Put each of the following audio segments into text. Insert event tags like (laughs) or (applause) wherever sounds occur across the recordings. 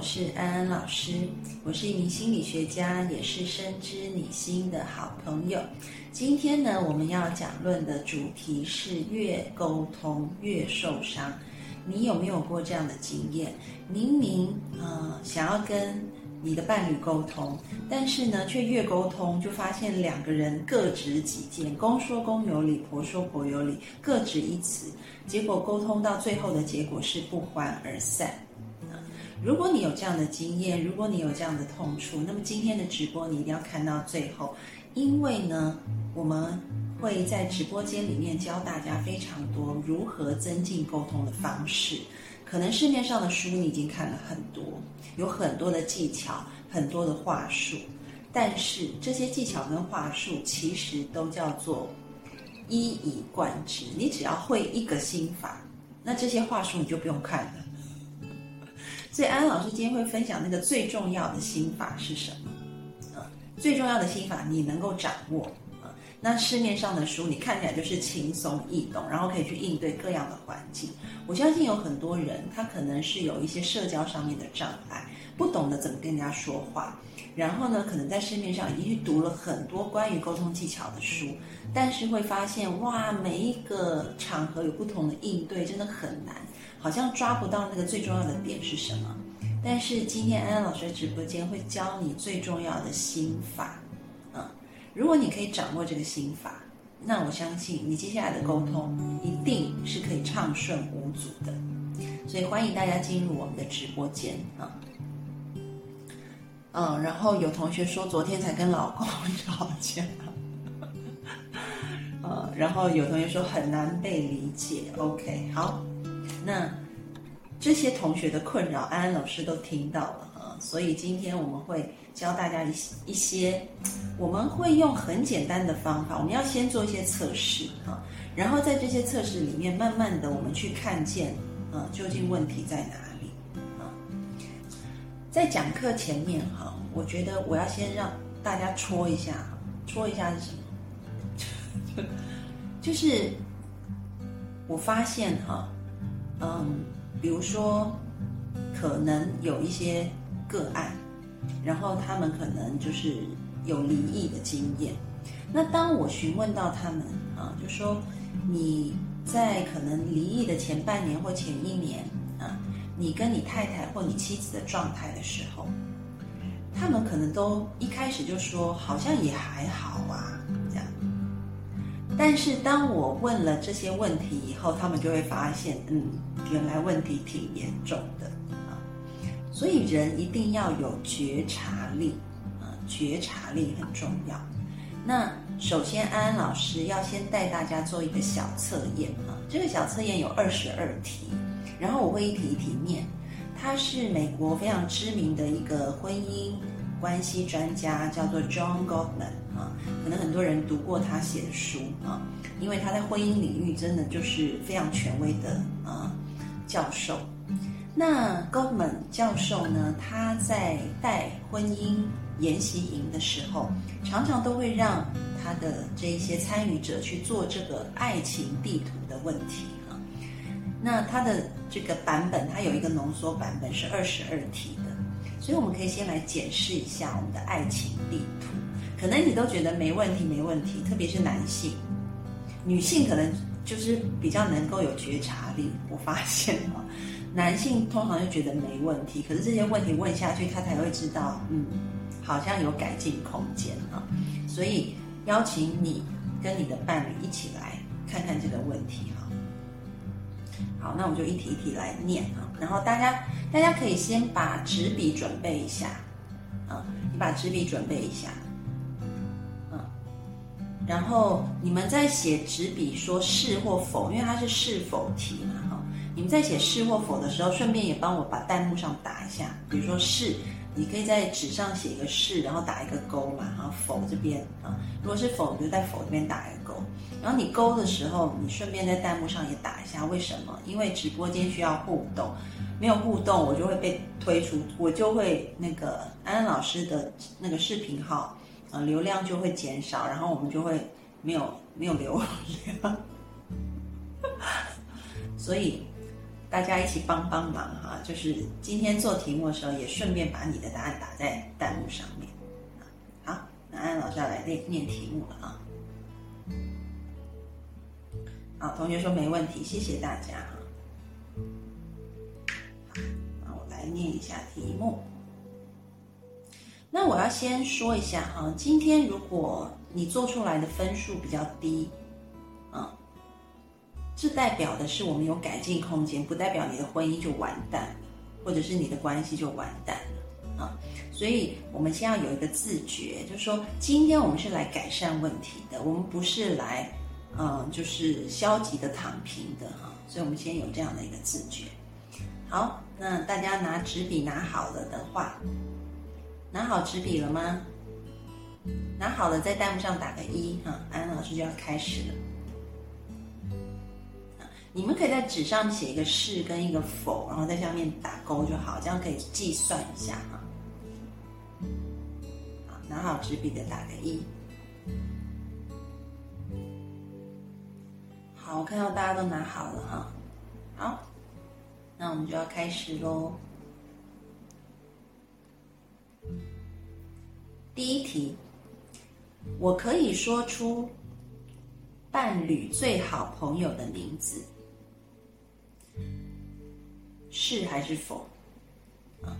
我是安安老师，我是一名心理学家，也是深知你心的好朋友。今天呢，我们要讲论的主题是越沟通越受伤。你有没有过这样的经验？明明呃想要跟你的伴侣沟通，但是呢，却越沟通就发现两个人各执己见，公说公有理，婆说婆有理，各执一词，结果沟通到最后的结果是不欢而散。如果你有这样的经验，如果你有这样的痛处，那么今天的直播你一定要看到最后，因为呢，我们。会在直播间里面教大家非常多如何增进沟通的方式。可能市面上的书你已经看了很多，有很多的技巧，很多的话术。但是这些技巧跟话术其实都叫做一以贯之。你只要会一个心法，那这些话术你就不用看了。所以安安老师今天会分享那个最重要的心法是什么？啊，最重要的心法你能够掌握啊。那市面上的书，你看起来就是轻松易懂，然后可以去应对各样的环境。我相信有很多人，他可能是有一些社交上面的障碍，不懂得怎么跟人家说话。然后呢，可能在市面上已经去读了很多关于沟通技巧的书，但是会发现，哇，每一个场合有不同的应对，真的很难，好像抓不到那个最重要的点是什么。但是今天安安老师的直播间会教你最重要的心法。嗯如果你可以掌握这个心法，那我相信你接下来的沟通一定是可以畅顺无阻的。所以欢迎大家进入我们的直播间啊。嗯，然后有同学说昨天才跟老公 (laughs) 吵架，呃，然后有同学说很难被理解。OK，好，那这些同学的困扰，安安老师都听到了啊，所以今天我们会。教大家一一些，我们会用很简单的方法，我们要先做一些测试啊，然后在这些测试里面，慢慢的我们去看见，啊，究竟问题在哪里啊？在讲课前面哈，我觉得我要先让大家戳一下，戳一下是什么？(laughs) 就是我发现哈，嗯，比如说可能有一些个案。然后他们可能就是有离异的经验。那当我询问到他们啊，就说你在可能离异的前半年或前一年啊，你跟你太太或你妻子的状态的时候，他们可能都一开始就说好像也还好啊。但是当我问了这些问题以后，他们就会发现，嗯，原来问题挺严重的啊。所以人一定要有觉察力，啊，觉察力很重要。那首先，安安老师要先带大家做一个小测验啊。这个小测验有二十二题，然后我会一题一题念。他是美国非常知名的一个婚姻关系专家，叫做 John Gottman 啊。可能很多人读过他写的书啊，因为他在婚姻领域真的就是非常权威的啊教授。那 Goldman 教授呢？他在带婚姻研习营的时候，常常都会让他的这一些参与者去做这个爱情地图的问题啊。那他的这个版本，它有一个浓缩版本是二十二题的，所以我们可以先来检视一下我们的爱情地图。可能你都觉得没问题，没问题，特别是男性，女性可能就是比较能够有觉察力。我发现啊。(laughs) 男性通常就觉得没问题，可是这些问题问下去，他才会知道，嗯，好像有改进空间啊。所以邀请你跟你的伴侣一起来看看这个问题哈。好，那我们就一题一题来念啊。然后大家大家可以先把纸笔准备一下啊，你把纸笔准备一下，嗯，然后你们在写纸笔说是或否，因为它是是否题嘛哈。你们在写是或否的时候，顺便也帮我把弹幕上打一下，比如说是，你可以在纸上写一个是，然后打一个勾嘛，然后否这边啊，如果是否，你就在否这边打一个勾。然后你勾的时候，你顺便在弹幕上也打一下，为什么？因为直播间需要互动，没有互动我就会被推出，我就会那个安安老师的那个视频号，呃，流量就会减少，然后我们就会没有没有流量，所 (laughs) 以大家一起帮帮忙哈，就是今天做题目的时候，也顺便把你的答案打在弹幕上面。好，那安老师要来念念题目了啊。好，同学说没问题，谢谢大家哈。好，那我来念一下题目。那我要先说一下哈，今天如果你做出来的分数比较低，这代表的是我们有改进空间，不代表你的婚姻就完蛋，或者是你的关系就完蛋了啊。所以我们先要有一个自觉，就是说今天我们是来改善问题的，我们不是来。嗯，就是消极的躺平的哈，所以我们先有这样的一个自觉。好，那大家拿纸笔拿好了的话，拿好纸笔了吗？拿好了，在弹幕上打个一哈，安安老师就要开始了。你们可以在纸上写一个是跟一个否，然后在下面打勾就好，这样可以计算一下哈。拿好纸笔的打个一。好，我看到大家都拿好了哈。好，那我们就要开始喽。第一题，我可以说出伴侣最好朋友的名字，是还是否？啊，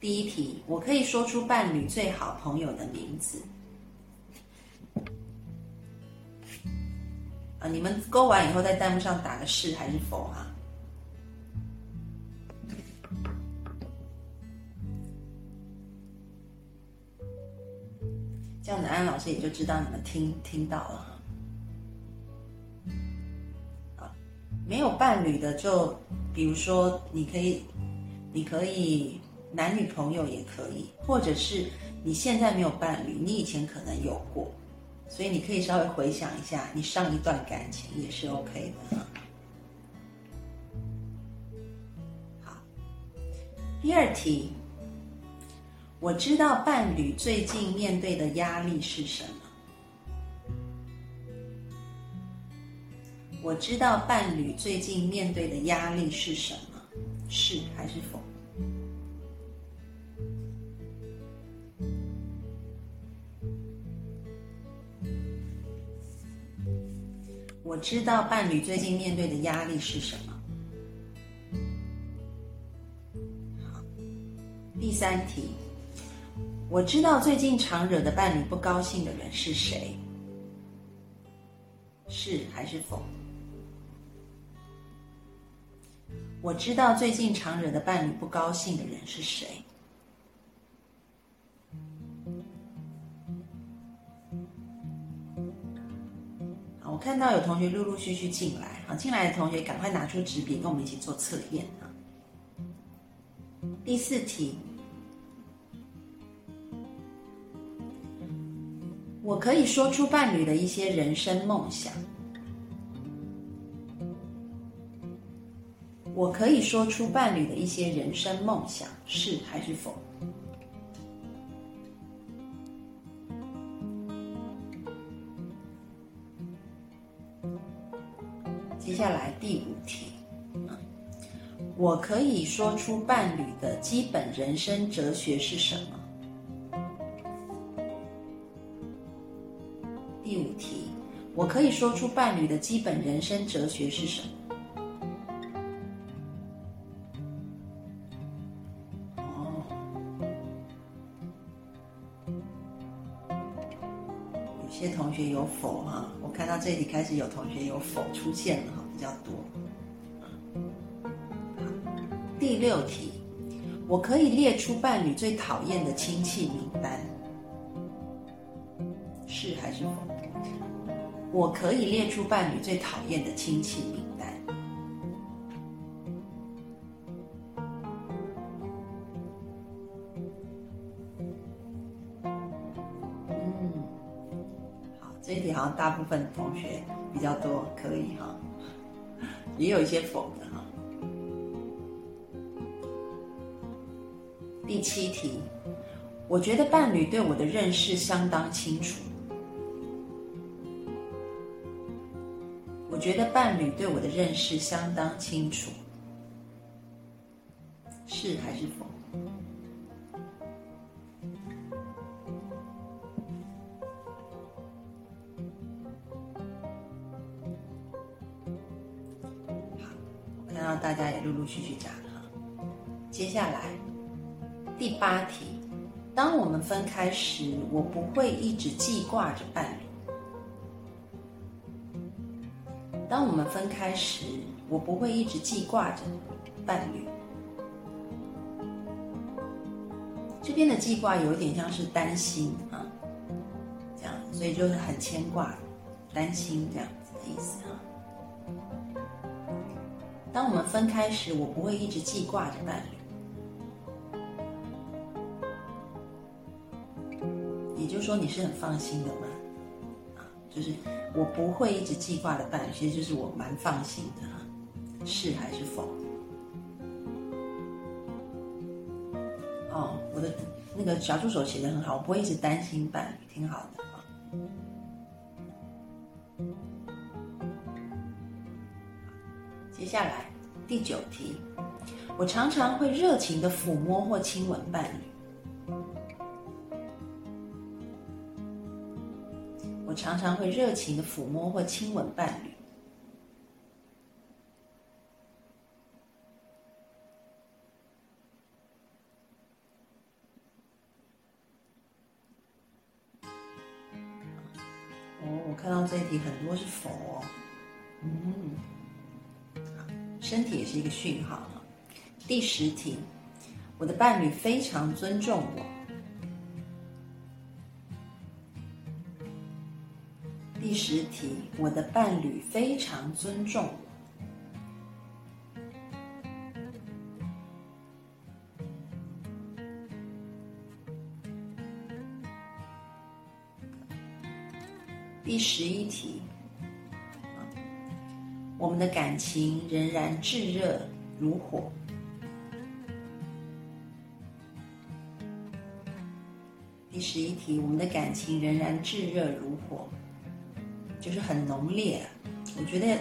第一题，我可以说出伴侣最好朋友的名字。啊你们勾完以后，在弹幕上打个是还是否哈？这样子，安老师也就知道你们听听到了没有伴侣的，就比如说，你可以，你可以男女朋友也可以，或者是你现在没有伴侣，你以前可能有过。所以你可以稍微回想一下，你上一段感情也是 OK 的哈。好，第二题，我知道伴侣最近面对的压力是什么？我知道伴侣最近面对的压力是什么？是还是否？我知道伴侣最近面对的压力是什么。好，第三题，我知道最近常惹的伴侣不高兴的人是谁？是还是否？我知道最近常惹的伴侣不高兴的人是谁？我看到有同学陆陆续续进来，好，进来的同学赶快拿出纸笔，跟我们一起做测验啊。第四题，我可以说出伴侣的一些人生梦想。我可以说出伴侣的一些人生梦想，是还是否？接下来第五题，我可以说出伴侣的基本人生哲学是什么？第五题，我可以说出伴侣的基本人生哲学是什么？学有否哈？我看到这里开始有同学有否出现了哈。比较多。第六题，我可以列出伴侣最讨厌的亲戚名单，是还是否？我可以列出伴侣最讨厌的亲戚名这一题好像大部分同学比较多，可以哈，也有一些否的哈。第七题，我觉得伴侣对我的认识相当清楚。我觉得伴侣对我的认识相当清楚，是还是否？看到大家也陆陆续续讲了。接下来第八题，当我们分开时，我不会一直记挂着伴侣。当我们分开时，我不会一直记挂着伴侣。这边的记挂有点像是担心啊，这样，所以就是很牵挂、担心这样子的意思啊。当我们分开时，我不会一直记挂着伴侣，也就是说，你是很放心的嘛，啊，就是。我不会一直记挂的伴侣，其实就是我蛮放心的，是还是否？哦，我的那个小助手写的很好，我不会一直担心伴侣，挺好的。接下来第九题，我常常会热情的抚摸或亲吻伴侣。我常常会热情的抚摸或亲吻伴侣。哦，我看到这一题很多是否，嗯，身体也是一个讯号。第十题，我的伴侣非常尊重我。第十题，我的伴侣非常尊重我。第十一题，我们的感情仍然炙热如火。第十一题，我们的感情仍然炙热如火。就是很浓烈，我觉得，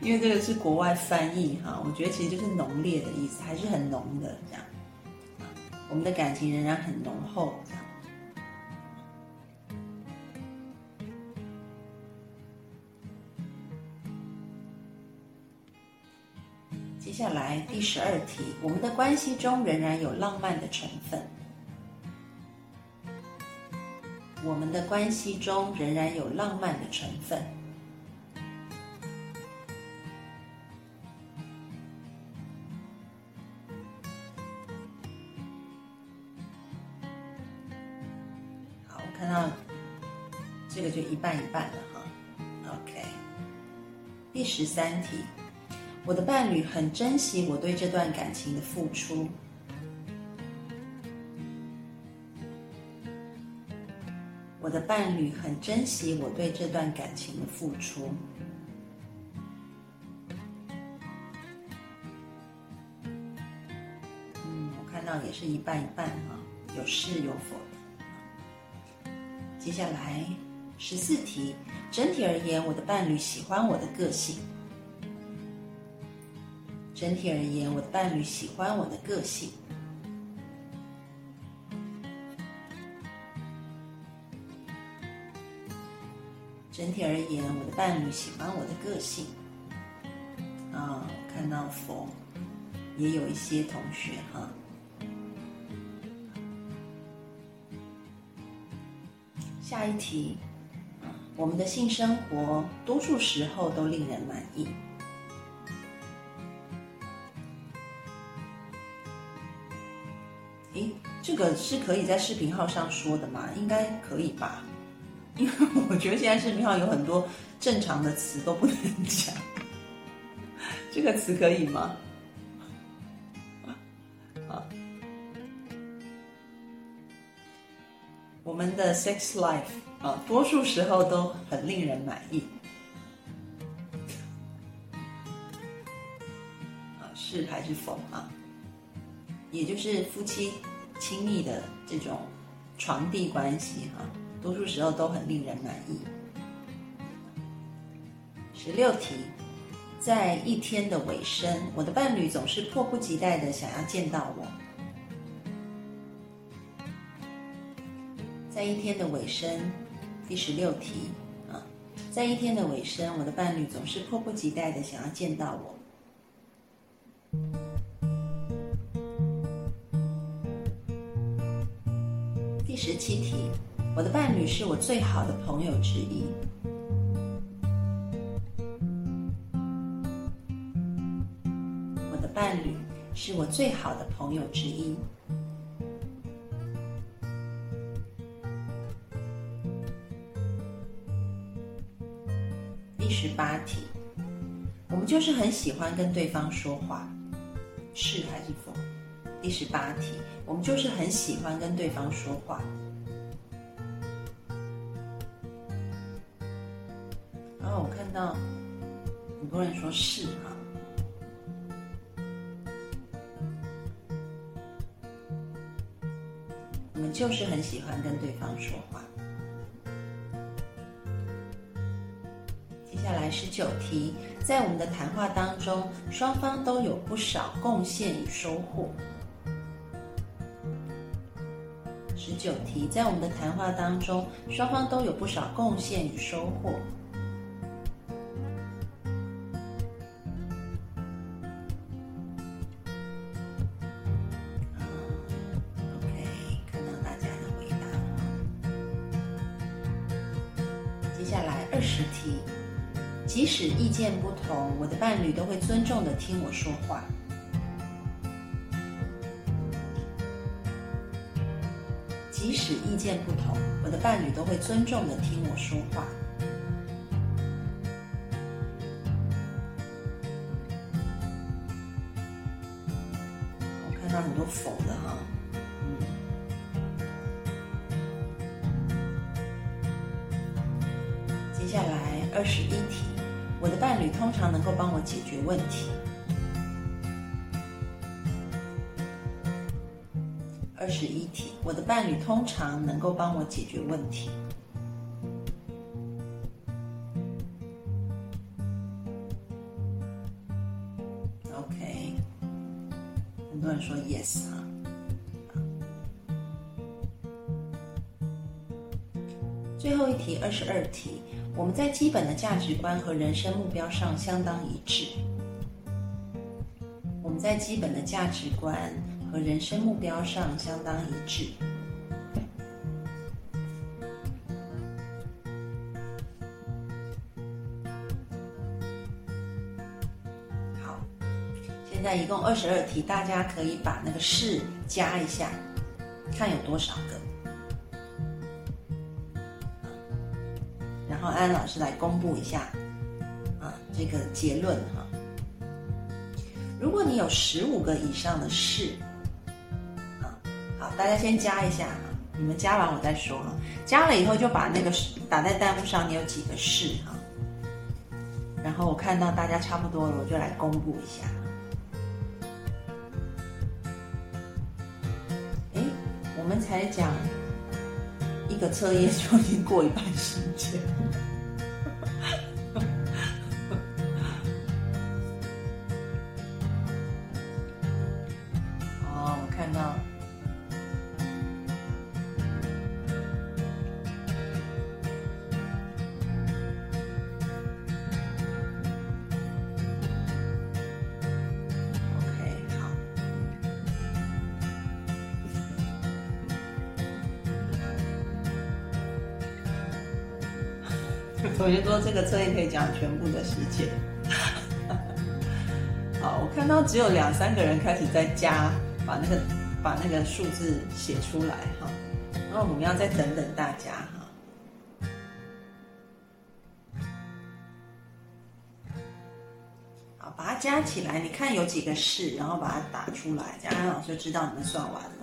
因为这个是国外翻译哈，我觉得其实就是浓烈的意思，还是很浓的这样。我们的感情仍然很浓厚。接下来第十二题，我们的关系中仍然有浪漫的成分。我们的关系中仍然有浪漫的成分。好，我看到这个就一半一半了哈。OK，第十三题，我的伴侣很珍惜我对这段感情的付出。我的伴侣很珍惜我对这段感情的付出。嗯，我看到也是一半一半哈，有是有否。接下来十四题，整体而言，我的伴侣喜欢我的个性。整体而言，我的伴侣喜欢我的个性。整体而言，我的伴侣喜欢我的个性。啊，看到佛，也有一些同学哈。下一题，我们的性生活多数时候都令人满意。个是可以在视频号上说的吗？应该可以吧？因为我觉得现在视频号有很多正常的词都不能讲，这个词可以吗？啊，我们的 sex life 啊，多数时候都很令人满意。啊，是还是否啊？也就是夫妻亲密的这种床地关系哈。多数时候都很令人满意。十六题，在一天的尾声，我的伴侣总是迫不及待的想要见到我。在一天的尾声，第十六题啊，在一天的尾声，我的伴侣总是迫不及待的想要见到我。十七题。我的伴侣是我最好的朋友之一。我的伴侣是我最好的朋友之一。第十八题，我们就是很喜欢跟对方说话，是还是否？第十八题，我们就是很喜欢跟对方说话。然后我看到很多人说是哈，我们就是很喜欢跟对方说话。接下来十九题，在我们的谈话当中，双方都有不少贡献与收获。九题，在我们的谈话当中，双方都有不少贡献与收获。ok，看到大家的回答。接下来20题即使意见不同，我的伴侣都会尊重的听我说话。即使意见不同，我的伴侣都会尊重的听我说话。我看到很多否的哈，嗯，接下来二十一题。我的伴侣通常能够帮我解决问题。二十一题，我的伴侣通常能够帮我解决问题。OK，很多人说 Yes 啊。最后一题，二十二题。我们在基本的价值观和人生目标上相当一致。我们在基本的价值观和人生目标上相当一致。好，现在一共二十二题，大家可以把那个是加一下，看有多少个。然后安老师来公布一下，啊，这个结论哈。如果你有十五个以上的是，大家先加一下，你们加完我再说哈。加了以后就把那个打在弹幕上，你有几个是哈。然后我看到大家差不多了，我就来公布一下。哎，我们才讲一。个测验就已经过一半时间。同学说这个测验可以讲全部的时间。(laughs) 好，我看到只有两三个人开始在加，把那个把那个数字写出来哈。然后我们要再等等大家哈。好，把它加起来，你看有几个是，然后把它打出来，这样老师就知道你们算完了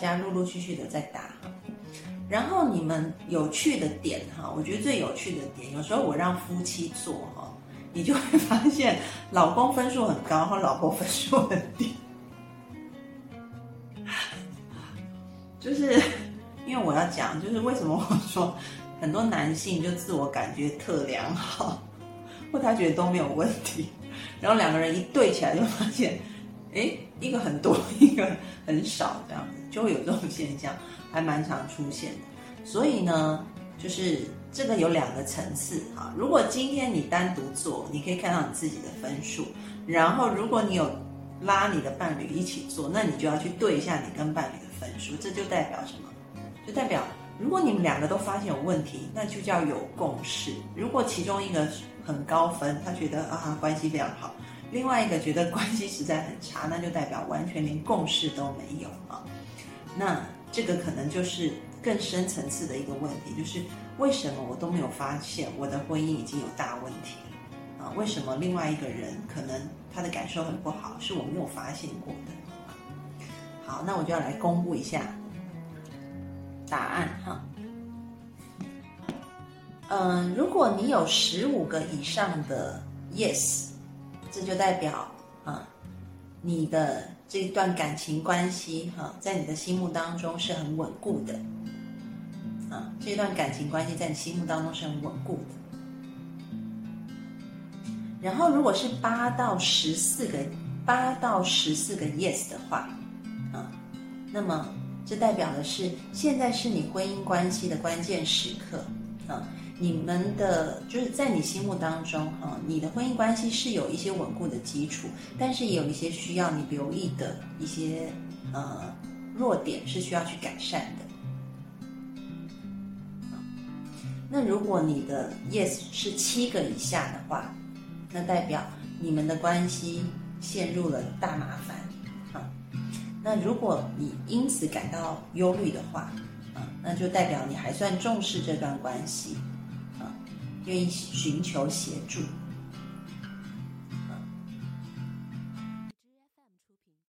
家陆陆续续的在打，然后你们有趣的点哈，我觉得最有趣的点，有时候我让夫妻做哈，你就会发现老公分数很高，或老婆分数很低，就是因为我要讲，就是为什么我说很多男性就自我感觉特良好，或他觉得都没有问题，然后两个人一对起来就发现，哎，一个很多，一个很少这样子。就会有这种现象，还蛮常出现的。所以呢，就是这个有两个层次哈。如果今天你单独做，你可以看到你自己的分数；然后如果你有拉你的伴侣一起做，那你就要去对一下你跟伴侣的分数。这就代表什么？就代表如果你们两个都发现有问题，那就叫有共识。如果其中一个很高分，他觉得啊关系非常好；另外一个觉得关系实在很差，那就代表完全连共识都没有啊。那这个可能就是更深层次的一个问题，就是为什么我都没有发现我的婚姻已经有大问题了啊？为什么另外一个人可能他的感受很不好，是我没有发现过的？好，那我就要来公布一下答案哈。嗯，如果你有十五个以上的 yes，这就代表啊，你的。这一段感情关系，哈，在你的心目当中是很稳固的，啊，这段感情关系在你心目当中是很稳固的。然后，如果是八到十四个，八到十四个 yes 的话，啊，那么这代表的是现在是你婚姻关系的关键时刻，啊。你们的就是在你心目当中，哈，你的婚姻关系是有一些稳固的基础，但是也有一些需要你留意的一些呃弱点是需要去改善的。那如果你的 yes 是七个以下的话，那代表你们的关系陷入了大麻烦，啊，那如果你因此感到忧虑的话，啊，那就代表你还算重视这段关系。愿意寻求协助。